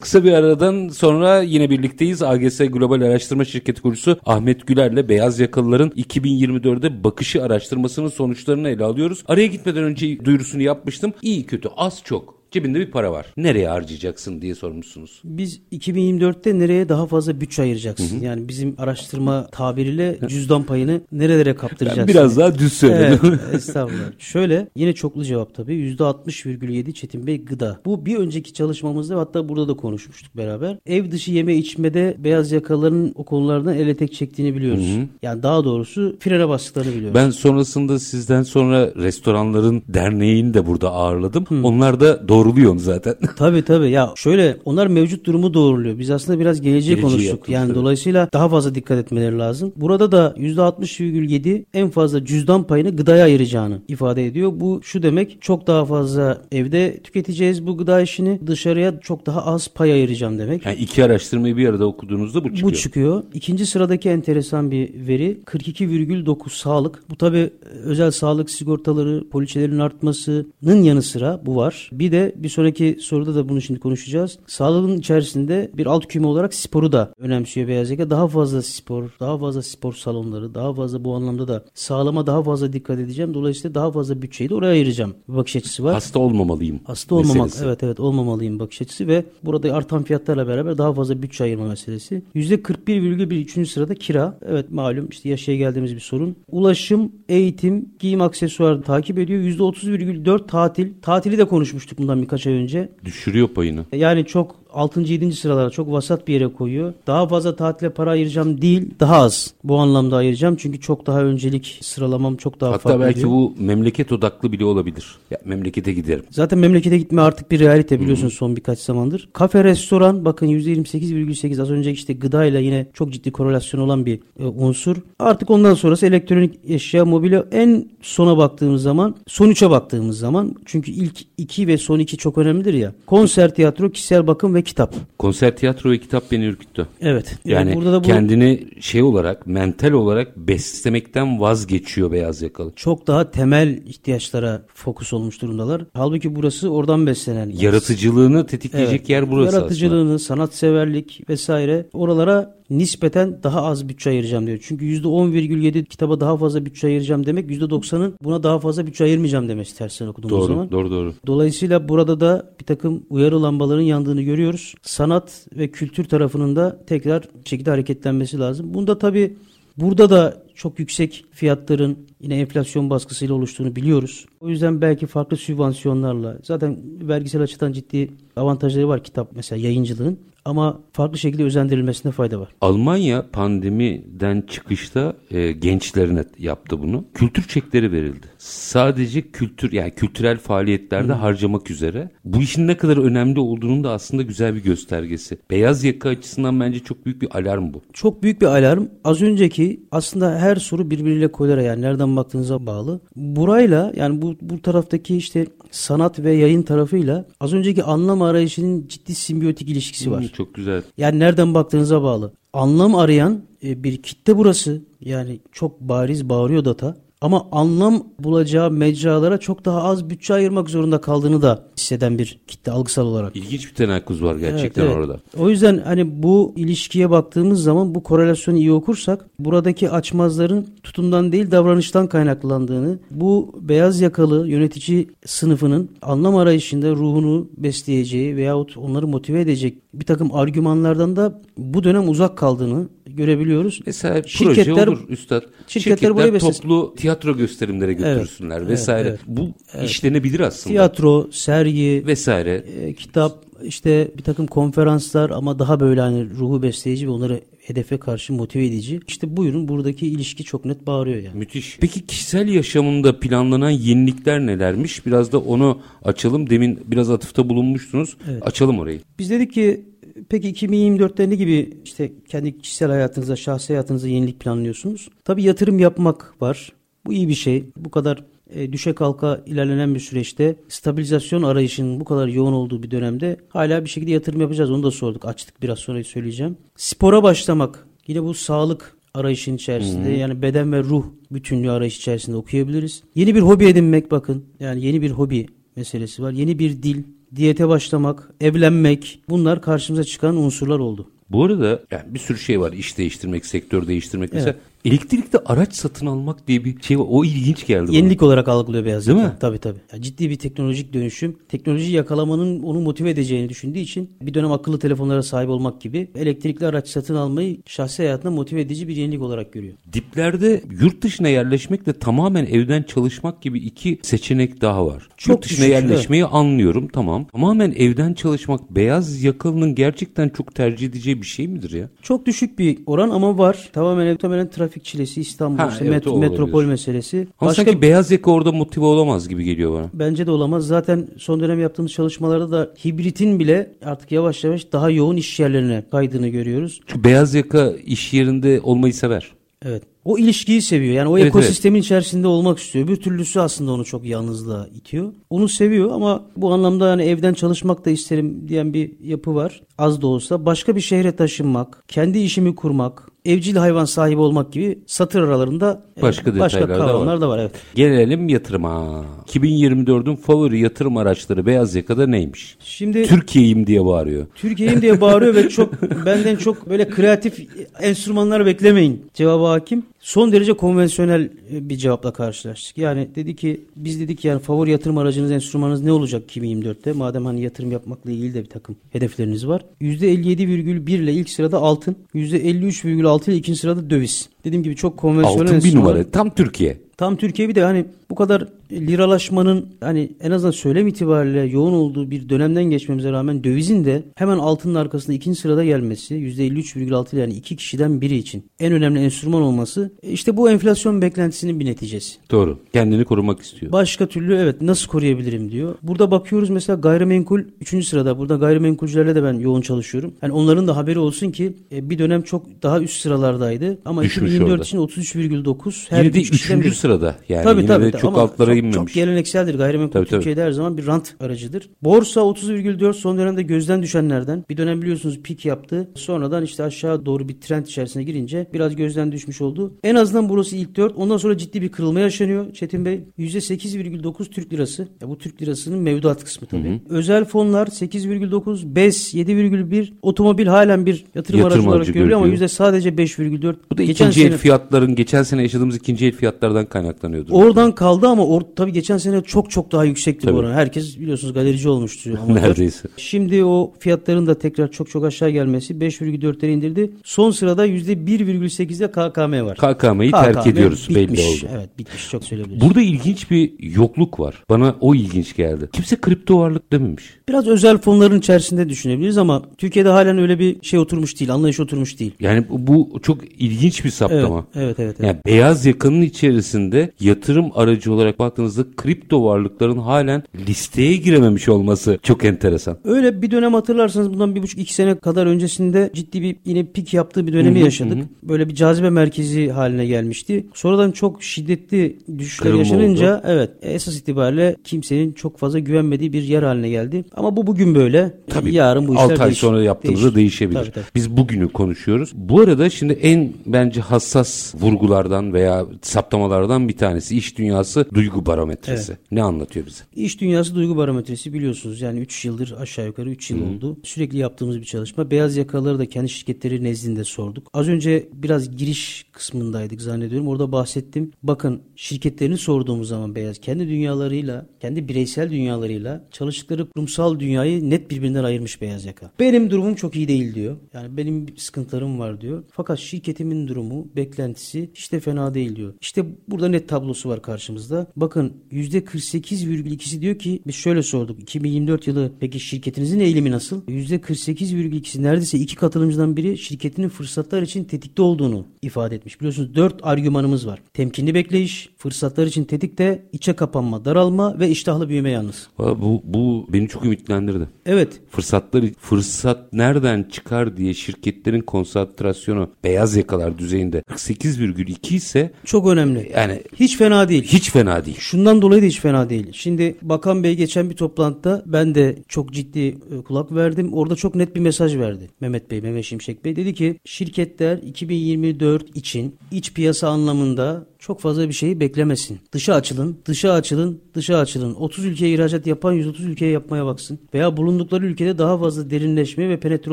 Kısa bir aradan sonra yine birlikteyiz. AGS Global Araştırma Şirketi kurucusu Ahmet Güler'le beyaz yakalıların 2024'de bakışı araştırmasının sonuçlarını ele alıyoruz. Araya gitmeden önce duyurusunu yapmıştım. İyi kötü az çok cebinde bir para var. Nereye harcayacaksın diye sormuşsunuz. Biz 2024'te nereye daha fazla bütçe ayıracaksın? Yani bizim araştırma tabiriyle cüzdan payını nerelere kaptıracaksın? Ben biraz daha düz söyledim. Evet, estağfurullah. Şöyle yine çoklu cevap tabii. %60,7 Çetin Bey gıda. Bu bir önceki çalışmamızda hatta burada da konuşmuştuk beraber. Ev dışı yeme içmede beyaz yakaların o konulardan ele tek çektiğini biliyoruz. Yani daha doğrusu frene bastıklarını biliyoruz. Ben sonrasında sizden sonra restoranların derneğini de burada ağırladım. Onlar da doğruluyor onu zaten. Tabii tabii ya şöyle onlar mevcut durumu doğruluyor. Biz aslında biraz geleceği Geleceği konuştuk. yaptık, yani tabii. dolayısıyla daha fazla dikkat etmeleri lazım. Burada da %60,7 en fazla cüzdan payını gıdaya ayıracağını ifade ediyor. Bu şu demek çok daha fazla evde tüketeceğiz bu gıda işini. Dışarıya çok daha az pay ayıracağım demek. Yani iki araştırmayı bir arada okuduğunuzda bu çıkıyor. Bu çıkıyor. İkinci sıradaki enteresan bir veri 42,9 sağlık. Bu tabi özel sağlık sigortaları, poliçelerin artmasının yanı sıra bu var. Bir de bir sonraki soruda da bunu şimdi konuşacağız. Sağlığın içerisinde bir alt küme olarak sporu da önemsiyor beyaz yaka. Daha fazla spor, daha fazla spor salonları, daha fazla bu anlamda da sağlama daha fazla dikkat edeceğim. Dolayısıyla daha fazla bütçeyi de oraya ayıracağım. Bir bakış açısı var. Hasta olmamalıyım. Hasta olmamak, meselesi. evet evet olmamalıyım bakış açısı ve burada artan fiyatlarla beraber daha fazla bütçe ayırma meselesi. %41,1 üçüncü sırada kira. Evet malum işte yaşaya geldiğimiz bir sorun. Ulaşım, eğitim, giyim aksesuar takip ediyor. %30,4 tatil. Tatili de konuşmuştuk bundan birkaç ay önce. Düşürüyor payını. Yani çok 6. 7. sıralara çok vasat bir yere koyuyor. Daha fazla tatile para ayıracağım değil, daha az bu anlamda ayıracağım. Çünkü çok daha öncelik sıralamam çok daha Hatta farklı. belki diyor. bu memleket odaklı bile olabilir. Ya memlekete giderim. Zaten memlekete gitme artık bir realite biliyorsun son birkaç zamandır. Kafe, restoran bakın %28,8 az önce işte gıdayla yine çok ciddi korelasyon olan bir e, unsur. Artık ondan sonrası elektronik eşya, mobilya en sona baktığımız zaman son üçe baktığımız zaman çünkü ilk iki ve son iki çok önemlidir ya. Konser, tiyatro, kişisel bakım ve kitap. Konser, tiyatro ve kitap beni ürküttü. Evet. Yani burada da bu kendini şey olarak, mental olarak beslemekten vazgeçiyor beyaz yakalı. çok daha temel ihtiyaçlara fokus olmuş durumdalar. Halbuki burası oradan beslenen. Yaratıcılığını tetikleyecek Evet. yer burası aslında. Yaratıcılığını, sanatseverlik vesaire oralara nispeten daha az bütçe ayıracağım diyor. Çünkü %10,7 kitaba daha fazla bütçe ayıracağım demek %90'ın buna daha fazla bütçe ayırmayacağım demesi tersten okuduğumuz Doğru, zaman. doğru, doğru. Dolayısıyla burada da bir takım uyarı lambaların yandığını görüyoruz. Sanat ve kültür tarafının da tekrar şekilde hareketlenmesi lazım. Bunda tabii burada da çok yüksek fiyatların yine enflasyon baskısıyla oluştuğunu biliyoruz. O yüzden belki farklı sübvansiyonlarla zaten vergisel açıdan ciddi avantajları var kitap mesela yayıncılığın. Ama farklı şekilde özendirilmesine fayda var. Almanya pandemiden çıkışta e, gençlerine yaptı bunu. Kültür çekleri verildi. Sadece kültür yani kültürel faaliyetlerde hmm. harcamak üzere. Bu işin ne kadar önemli olduğunun da aslında güzel bir göstergesi. Beyaz yaka açısından bence çok büyük bir alarm bu. Çok büyük bir alarm. Az önceki aslında her soru birbiriyle kolera yani nereden baktığınıza bağlı. Burayla yani bu, bu taraftaki işte sanat ve yayın tarafıyla az önceki anlam arayışının ciddi simbiyotik ilişkisi var. Hmm, çok güzel. Yani nereden baktığınıza bağlı. Anlam arayan e, bir kitle burası. Yani çok bariz bağırıyor data. Ama anlam bulacağı mecralara çok daha az bütçe ayırmak zorunda kaldığını da hisseden bir kitle algısal olarak. İlginç bir tenakkuz var gerçekten evet, evet. orada. O yüzden hani bu ilişkiye baktığımız zaman bu korelasyonu iyi okursak buradaki açmazların tutumdan değil davranıştan kaynaklandığını, bu beyaz yakalı yönetici sınıfının anlam arayışında ruhunu besleyeceği veyahut onları motive edecek bir takım argümanlardan da bu dönem uzak kaldığını görebiliyoruz. Mesela şirketler, proje olur üstad. Şirketler, şirketler toplu tiyatro gösterimlere götürürsünler evet, vesaire. Evet, evet. Bu evet. işlenebilir aslında. Tiyatro, sergi vesaire. E, kitap, işte bir takım konferanslar ama daha böyle hani ruhu besleyici ve onları hedefe karşı motive edici. İşte buyurun buradaki ilişki çok net bağırıyor yani. Müthiş. Peki kişisel yaşamında planlanan yenilikler nelermiş? Biraz da onu açalım. Demin biraz atıfta bulunmuştunuz. Evet. Açalım orayı. Biz dedik ki Peki 2024'te ne gibi işte kendi kişisel hayatınıza, şahsi hayatınıza yenilik planlıyorsunuz? Tabii yatırım yapmak var. Bu iyi bir şey. Bu kadar e, düşe kalka ilerlenen bir süreçte stabilizasyon arayışının bu kadar yoğun olduğu bir dönemde hala bir şekilde yatırım yapacağız. Onu da sorduk. Açtık biraz sonra söyleyeceğim. Spora başlamak. Yine bu sağlık arayışın içerisinde Hı-hı. yani beden ve ruh bütünlüğü arayış içerisinde okuyabiliriz. Yeni bir hobi edinmek bakın. Yani yeni bir hobi meselesi var. Yeni bir dil, diyete başlamak, evlenmek bunlar karşımıza çıkan unsurlar oldu. Bu arada yani bir sürü şey var. İş değiştirmek, sektör değiştirmek. Evet. Mesela Elektrikli araç satın almak diye bir şey var. O ilginç geldi Yenilik bana. olarak algılıyor beyaz Değil mi? Tabii tabii. Yani ciddi bir teknolojik dönüşüm. Teknoloji yakalamanın onu motive edeceğini düşündüğü için bir dönem akıllı telefonlara sahip olmak gibi elektrikli araç satın almayı şahsi hayatına motive edici bir yenilik olarak görüyor. Diplerde yurt dışına yerleşmekle tamamen evden çalışmak gibi iki seçenek daha var. Çok yurt dışına düşük, yerleşmeyi anlıyorum tamam. Tamamen evden çalışmak beyaz yakalının gerçekten çok tercih edeceği bir şey midir ya? Çok düşük bir oran ama var. Tamamen muhtemelen trafik trafik çilesi İstanbul ha, işte evet, met- metropol meselesi. Ama Başka sanki beyaz yaka orada motive olamaz gibi geliyor bana. Bence de olamaz. Zaten son dönem yaptığımız çalışmalarda da hibritin bile artık yavaş yavaş daha yoğun iş yerlerine kaydığını görüyoruz. Çünkü beyaz yaka iş yerinde olmayı sever. Evet. O ilişkiyi seviyor. Yani o evet, ekosistemin evet. içerisinde olmak istiyor. Bir türlüsü aslında onu çok yalnızlığa itiyor. Onu seviyor ama bu anlamda yani evden çalışmak da isterim diyen bir yapı var. Az da olsa başka bir şehre taşınmak, kendi işimi kurmak, evcil hayvan sahibi olmak gibi satır aralarında başka, e, başka kavramlar da var. da var. Evet. Gelelim yatırıma. 2024'ün favori yatırım araçları beyaz yakada neymiş? Şimdi Türkiye'yim diye bağırıyor. Türkiye'yim diye bağırıyor ve çok benden çok böyle kreatif enstrümanlar beklemeyin cevabı hakim. Son derece konvansiyonel e, bir cevapla karşılaştık. Yani dedi ki biz dedik yani favori yatırım aracınız, enstrümanınız ne olacak 2024'te? Madem hani yatırım yapmakla ilgili de bir takım hedefleriniz var. %57,1 ile ilk sırada altın, %53,6 ile ikinci sırada döviz. Dediğim gibi çok konvansiyonel Altın bir numara. Tam Türkiye. Tam Türkiye bir de hani bu kadar liralaşmanın hani en azından söylem itibariyle yoğun olduğu bir dönemden geçmemize rağmen dövizin de hemen altının arkasında ikinci sırada gelmesi %53,6 yani iki kişiden biri için en önemli enstrüman olması e, işte bu enflasyon beklentisinin bir neticesi. Doğru. Kendini korumak istiyor. Başka türlü evet nasıl koruyabilirim diyor. Burada bakıyoruz mesela gayrimenkul 3. sırada. Burada gayrimenkulcülerle de ben yoğun çalışıyorum. Yani onların da haberi olsun ki e, bir dönem çok daha üst sıralardaydı ama Düşmüş 2024 orada. için 33,9 her Yine de 3. sırada yani tabii, tabii, çok altlara çok, inmemiş. Çok gelenekseldir. Gayrimenkul tabii, Türkiye'de tabii. her zaman bir rant aracıdır. Borsa 30,4 son dönemde gözden düşenlerden. Bir dönem biliyorsunuz pik yaptı. Sonradan işte aşağı doğru bir trend içerisine girince biraz gözden düşmüş oldu. En azından burası ilk 4. Ondan sonra ciddi bir kırılma yaşanıyor. Çetin Bey %8,9 Türk lirası. Ya bu Türk lirasının mevduat kısmı tabii. Hı hı. Özel fonlar 8,9, BES 7,1, otomobil halen bir yatırım, yatırım aracı olarak görülüyor ama yüzde sadece 5,4. Bu da geçen ikinci sene, el fiyatların geçen sene yaşadığımız ikinci el fiyatlardan kaynaklanıyordur. Oradan kaldı ama or, tabii geçen sene çok çok daha yüksekti Tabii. bu oran. Herkes biliyorsunuz galerici olmuştu. Neredeyse. Şimdi o fiyatların da tekrar çok çok aşağı gelmesi 5,4'lere indirdi. Son sırada %1,8'de KKM var. KKM'yi terk KKM ediyoruz belli bitmiş. oldu. Evet bitmiş çok söyleyebiliriz. Burada ilginç bir yokluk var. Bana o ilginç geldi. Kimse kripto varlık dememiş. Biraz özel fonların içerisinde düşünebiliriz ama Türkiye'de halen öyle bir şey oturmuş değil, anlayış oturmuş değil. Yani bu, çok ilginç bir Evet, saptama. evet, evet. evet. Yani beyaz yakanın içerisinde yatırım aracı olarak baktığınızda kripto varlıkların halen listeye girememiş olması çok enteresan. Öyle bir dönem hatırlarsanız bundan bir buçuk iki sene kadar öncesinde ciddi bir yine pik yaptığı bir dönemi yaşadık. Böyle bir cazibe merkezi haline gelmişti. Sonradan çok şiddetli düşüşler Kırılma yaşanınca evet esas itibariyle kimsenin çok fazla güvenmediği bir yer haline geldi. Ama bu bugün böyle. Tabii. Yarın bu işler 6 ay değişir. sonra yaptığımızda Değişir. değişebilir. Tabii, tabii. Biz bugünü konuşuyoruz. Bu arada şimdi en bence hassas vurgulardan veya saptamalardan bir tanesi iş dünyası duygu barometresi. Ne anlatıyor bize? İş dünyası duygu barometresi biliyorsunuz. Yani 3 yıldır aşağı yukarı 3 yıl oldu. Sürekli yaptığımız bir çalışma. Beyaz yakaları da kendi şirketleri nezdinde sorduk. Az önce biraz giriş kısmındaydık zannediyorum. Orada bahsettim. Bakın şirketlerini sorduğumuz zaman beyaz kendi dünyalarıyla, kendi bireysel dünyalarıyla çalıştıkları kurumsal dünyayı net birbirinden ayırmış beyaz yaka. Benim durumum çok iyi değil diyor. Yani benim sıkıntılarım var diyor. Fakat şirketimin durumu, beklentisi de fena değil diyor. İşte burada net tablosu var karşımızda. Bakın %48,2'si diyor ki biz şöyle sorduk. 2024 yılı peki şirketinizin eğilimi nasıl? %48,2'si neredeyse iki katılımcıdan biri şirketinin fırsatlar için tetikte olduğunu ifade etmiş. Biliyorsunuz 4 argümanımız var. Temkinli bekleyiş, fırsatlar için tetikte, içe kapanma, daralma ve iştahlı büyüme yalnız. Bu, bu beni çok ümitlendirdi. Evet Fırsatları fırsat nereden çıkar diye şirketlerin konsantrasyonu beyaz yakalar düzeyinde 48,2 ise çok önemli. yani Hiç fena değil. hiç fena değil. Şundan dolayı da hiç fena değil. Şimdi Bakan Bey geçen bir toplantıda ben de çok ciddi e, kulak verdim. Orada çok net bir mesaj verdi. Mehmet Bey, Mehmet Şimşek Bey dedi ki şirketler 2024 için iç piyasa anlamında çok fazla bir şeyi beklemesin. Dışa açılın, dışa açılın, dışa açılın. 30 ülkeye ihracat yapan 130 ülkeye yapmaya baksın. Veya bulundukları ülkede daha fazla derinleşmeye ve penetre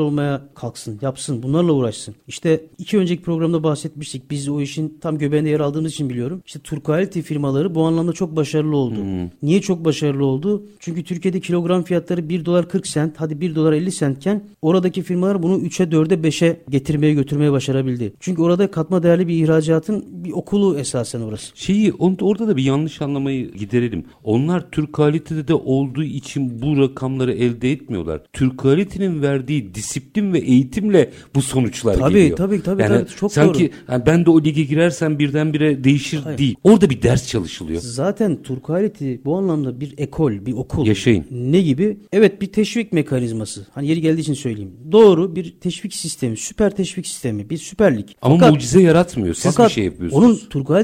olmaya kalksın, yapsın. Bunlarla uğraşsın. İşte iki önceki programda bahsetmiştik. Biz o işin tam göbeğinde yer aldığımız için biliyorum. İşte Turquality firmaları bu anlamda çok başarılı oldu. Niye çok başarılı oldu? Çünkü Türkiye'de kilogram fiyatları 1 dolar 40 sent, hadi 1 dolar 50 centken oradaki firmalar bunu 3'e 4'e 5'e getirmeye götürmeye başarabildi. Çünkü orada katma değerli bir ihracatın bir okulu esasen orası. Şeyi on- orada da bir yanlış anlamayı giderelim. Onlar Türk kalitede de olduğu için bu rakamları elde etmiyorlar. Türk kalitenin verdiği disiplin ve eğitimle bu sonuçlar Tabii, geliyor. tabii, tabii, yani tabii, çok sanki doğru. yani ben de o lige girersem birdenbire değişir Hayır. değil. Orada bir ders çalışılıyor. Zaten Turquality bu anlamda bir ekol, bir okul. Yaşayın. Ne gibi? Evet bir teşvik mekanizması. Hani yeri geldiği için söyleyeyim. Doğru bir teşvik sistemi, süper teşvik sistemi, bir süperlik. Ama Fakat- mucize yaratmıyor. Siz Fakat bir şey yapıyorsunuz. onun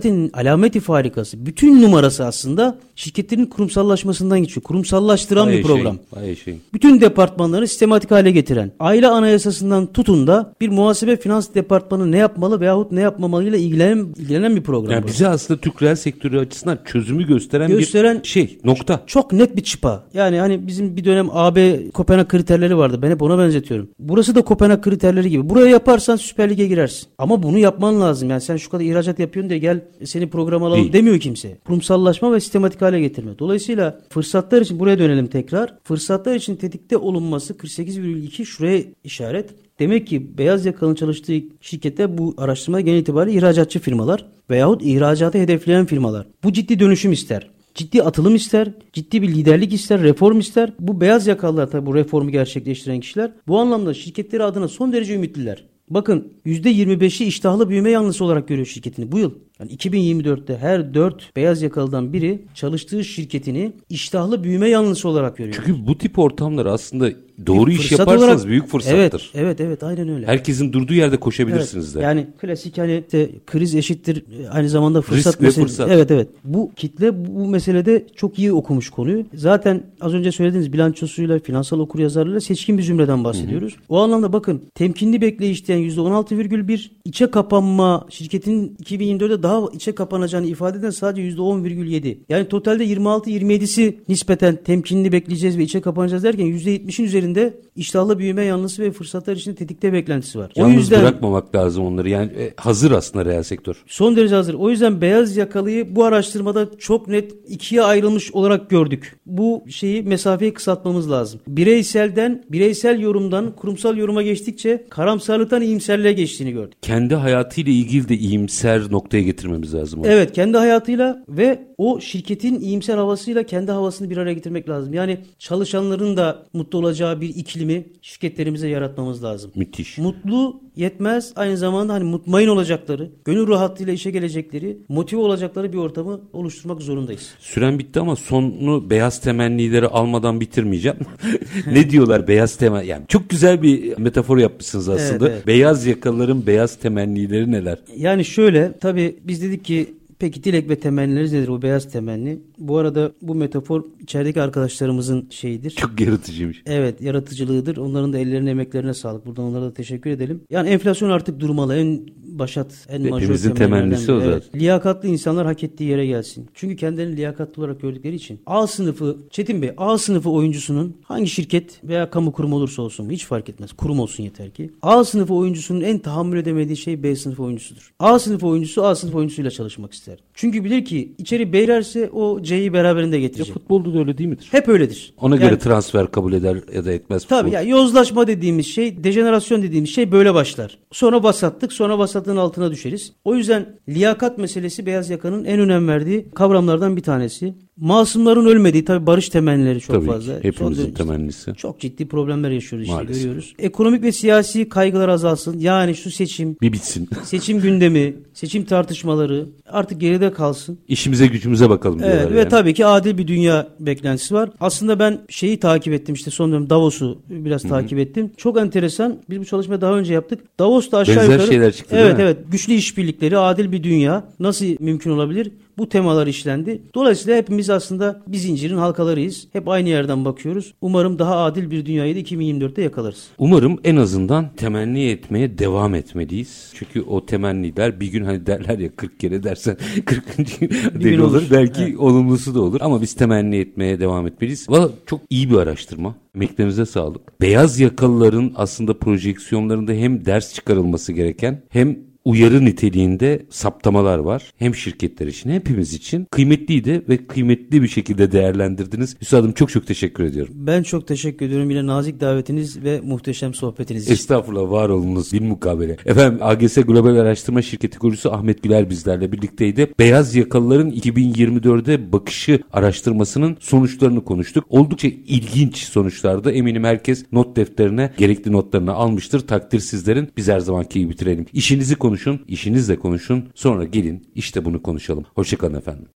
Turquality'nin alameti farikası, bütün numarası aslında şirketlerin kurumsallaşmasından geçiyor. Kurumsallaştıran Vay bir program. Şey, şey. Bütün departmanları sistematik hale getiren, aile anayasasından tutun da bir muhasebe finans departmanı ne yapmalı veyahut ne yapmamalıyla ilgilenen, ilgilenen bir program. Yani bu. bize aslında Türk reel sektörü açısından çözümü gösteren, Gösteren- bir şey. Nokta. Çok net bir çıpa. Yani hani bizim bir dönem AB Kopenhag kriterleri vardı. Ben hep ona benzetiyorum. Burası da Kopenhag kriterleri gibi. Buraya yaparsan Süper Lig'e girersin. Ama bunu yapman lazım. Yani sen şu kadar ihracat yapıyorsun diye gel seni program alalım Değil. demiyor kimse. Kurumsallaşma ve sistematik hale getirme. Dolayısıyla fırsatlar için buraya dönelim tekrar. Fırsatlar için tetikte olunması 48,2 şuraya işaret. Demek ki beyaz yakalının çalıştığı şirketler bu araştırma genel itibariyle ihracatçı firmalar veyahut ihracatı hedefleyen firmalar. Bu ciddi dönüşüm ister. Ciddi atılım ister, ciddi bir liderlik ister, reform ister. Bu beyaz yakalılar tabii bu reformu gerçekleştiren kişiler. Bu anlamda şirketleri adına son derece ümitliler. Bakın %25'i iştahlı büyüme yanlısı olarak görüyor şirketini bu yıl. Yani 2024'te her 4 beyaz yakalıdan biri çalıştığı şirketini iştahlı büyüme yanlısı olarak görüyor. Çünkü bu tip ortamlar aslında doğru Bir iş yaparsanız olarak- büyük fırsattır. Evet, evet, evet aynen öyle. Herkesin durduğu yerde koşabilirsiniz Evet, de. Yani klasik hani de kriz eşittir e, aynı zamanda fırsat Risk meselesi. fırsat. Evet evet. Bu kitle bu meselede çok iyi okumuş konuyu. Zaten az önce söylediğiniz bilançosuyla, finansal okuryazarlığıyla seçkin bir zümreden bahsediyoruz. O anlamda bakın temkinli bekleyiş diyen %16,1 içe kapanma şirketin 2024'de daha içe kapanacağını ifade eden sadece %10,7. Yani totalde 26-27'si nispeten temkinli bekleyeceğiz ve içe kapanacağız derken %70'in üzerinde üzerinde iştahlı büyüme yanlısı ve fırsatlar için tetikte beklentisi var. Yalnız o yüzden bırakmamak lazım onları. Yani e, hazır aslında reel sektör. Son derece hazır. O yüzden beyaz yakalıyı bu araştırmada çok net ikiye ayrılmış olarak gördük. Bu şeyi mesafeyi kısaltmamız lazım. Bireyselden, bireysel yorumdan kurumsal yoruma geçtikçe karamsarlıktan iyimserliğe geçtiğini gördük. Kendi hayatıyla ilgili de iyimser noktaya getirmemiz lazım. Onu. Evet, kendi hayatıyla ve o şirketin iyimser havasıyla kendi havasını bir araya getirmek lazım. Yani çalışanların da mutlu olacağı bir iklimi şirketlerimize yaratmamız lazım. Müthiş. Mutlu yetmez. Aynı zamanda hani mutmain olacakları, gönül rahatlığıyla işe gelecekleri, motive olacakları bir ortamı oluşturmak zorundayız. Süren bitti ama sonu beyaz temennileri almadan bitirmeyeceğim. ne diyorlar beyaz temen? Yani çok güzel bir metafor yapmışsınız aslında. Evet, evet. Beyaz yakalıların beyaz temennileri neler? Yani şöyle tabii biz dedik ki Peki dilek ve temennileriniz nedir bu beyaz temenni? Bu arada bu metafor içerideki arkadaşlarımızın şeyidir. Çok yaratıcıymış. Evet yaratıcılığıdır. Onların da ellerine emeklerine sağlık. Buradan onlara da teşekkür edelim. Yani enflasyon artık durmalı. En başat, en Hepimizin temennisi o zaten. Evet. Liyakatlı insanlar hak ettiği yere gelsin. Çünkü kendilerini liyakatlı olarak gördükleri için. A sınıfı, Çetin Bey, A sınıfı oyuncusunun hangi şirket veya kamu kurumu olursa olsun hiç fark etmez. Kurum olsun yeter ki. A sınıfı oyuncusunun en tahammül edemediği şey B sınıfı oyuncusudur. A sınıfı oyuncusu A sınıfı oyuncusuyla çalışmak ister. Çünkü bilir ki içeri beyrerse o C'yi beraberinde getirecek. Ya futbolda da öyle değil midir? Hep öyledir. Ona yani, göre transfer kabul eder ya da etmez. Tabii ya yani yozlaşma dediğimiz şey, dejenerasyon dediğimiz şey böyle başlar. Sonra vasatlık, sonra vasatlığın altına düşeriz. O yüzden liyakat meselesi beyaz yakanın en önem verdiği kavramlardan bir tanesi. Masumların ölmediği tabii barış temennileri çok tabii fazla. Ki, hepimizin Son temennisi. Çok ciddi problemler yaşıyoruz işte Maalesef. görüyoruz. Ekonomik ve siyasi kaygılar azalsın. Yani şu seçim. Bir bitsin. Seçim gündemi, seçim tartışmaları artık geride kalsın. İşimize gücümüze bakalım evet, diyorlar Ve yani. tabii ki adil bir dünya beklentisi var. Aslında ben şeyi takip ettim işte son dönem Davos'u biraz Hı-hı. takip ettim. Çok enteresan. Biz bu çalışmayı daha önce yaptık. Davos'ta aşağı Benzer yukarı. şeyler çıktı Evet evet. Güçlü işbirlikleri, adil bir dünya nasıl mümkün olabilir? Bu temalar işlendi. Dolayısıyla hepimiz aslında bir zincirin halkalarıyız. Hep aynı yerden bakıyoruz. Umarım daha adil bir dünyayı da 2024'te yakalarız. Umarım en azından temenni etmeye devam etmeliyiz. Çünkü o temenniler bir gün hani derler ya 40 kere dersen 40. deli olur. olur. Belki evet. olumlusu da olur. Ama biz temenni etmeye devam etmeliyiz. Valla çok iyi bir araştırma. Emeklerinize sağlık. Beyaz yakalıların aslında projeksiyonlarında hem ders çıkarılması gereken hem uyarı niteliğinde saptamalar var. Hem şirketler için hepimiz için kıymetliydi ve kıymetli bir şekilde değerlendirdiniz. Üstadım çok çok teşekkür ediyorum. Ben çok teşekkür ediyorum yine nazik davetiniz ve muhteşem sohbetiniz için. Estağfurullah var olunuz bir mukabele. Efendim AGS Global Araştırma Şirketi kurucusu Ahmet Güler bizlerle birlikteydi. Beyaz yakalıların 2024'de bakışı araştırmasının sonuçlarını konuştuk. Oldukça ilginç sonuçlarda eminim herkes not defterine gerekli notlarını almıştır. Takdir sizlerin. Biz her zamanki gibi bitirelim. İşinizi konuşun konuşun, işinizle konuşun. Sonra gelin işte bunu konuşalım. Hoşçakalın efendim.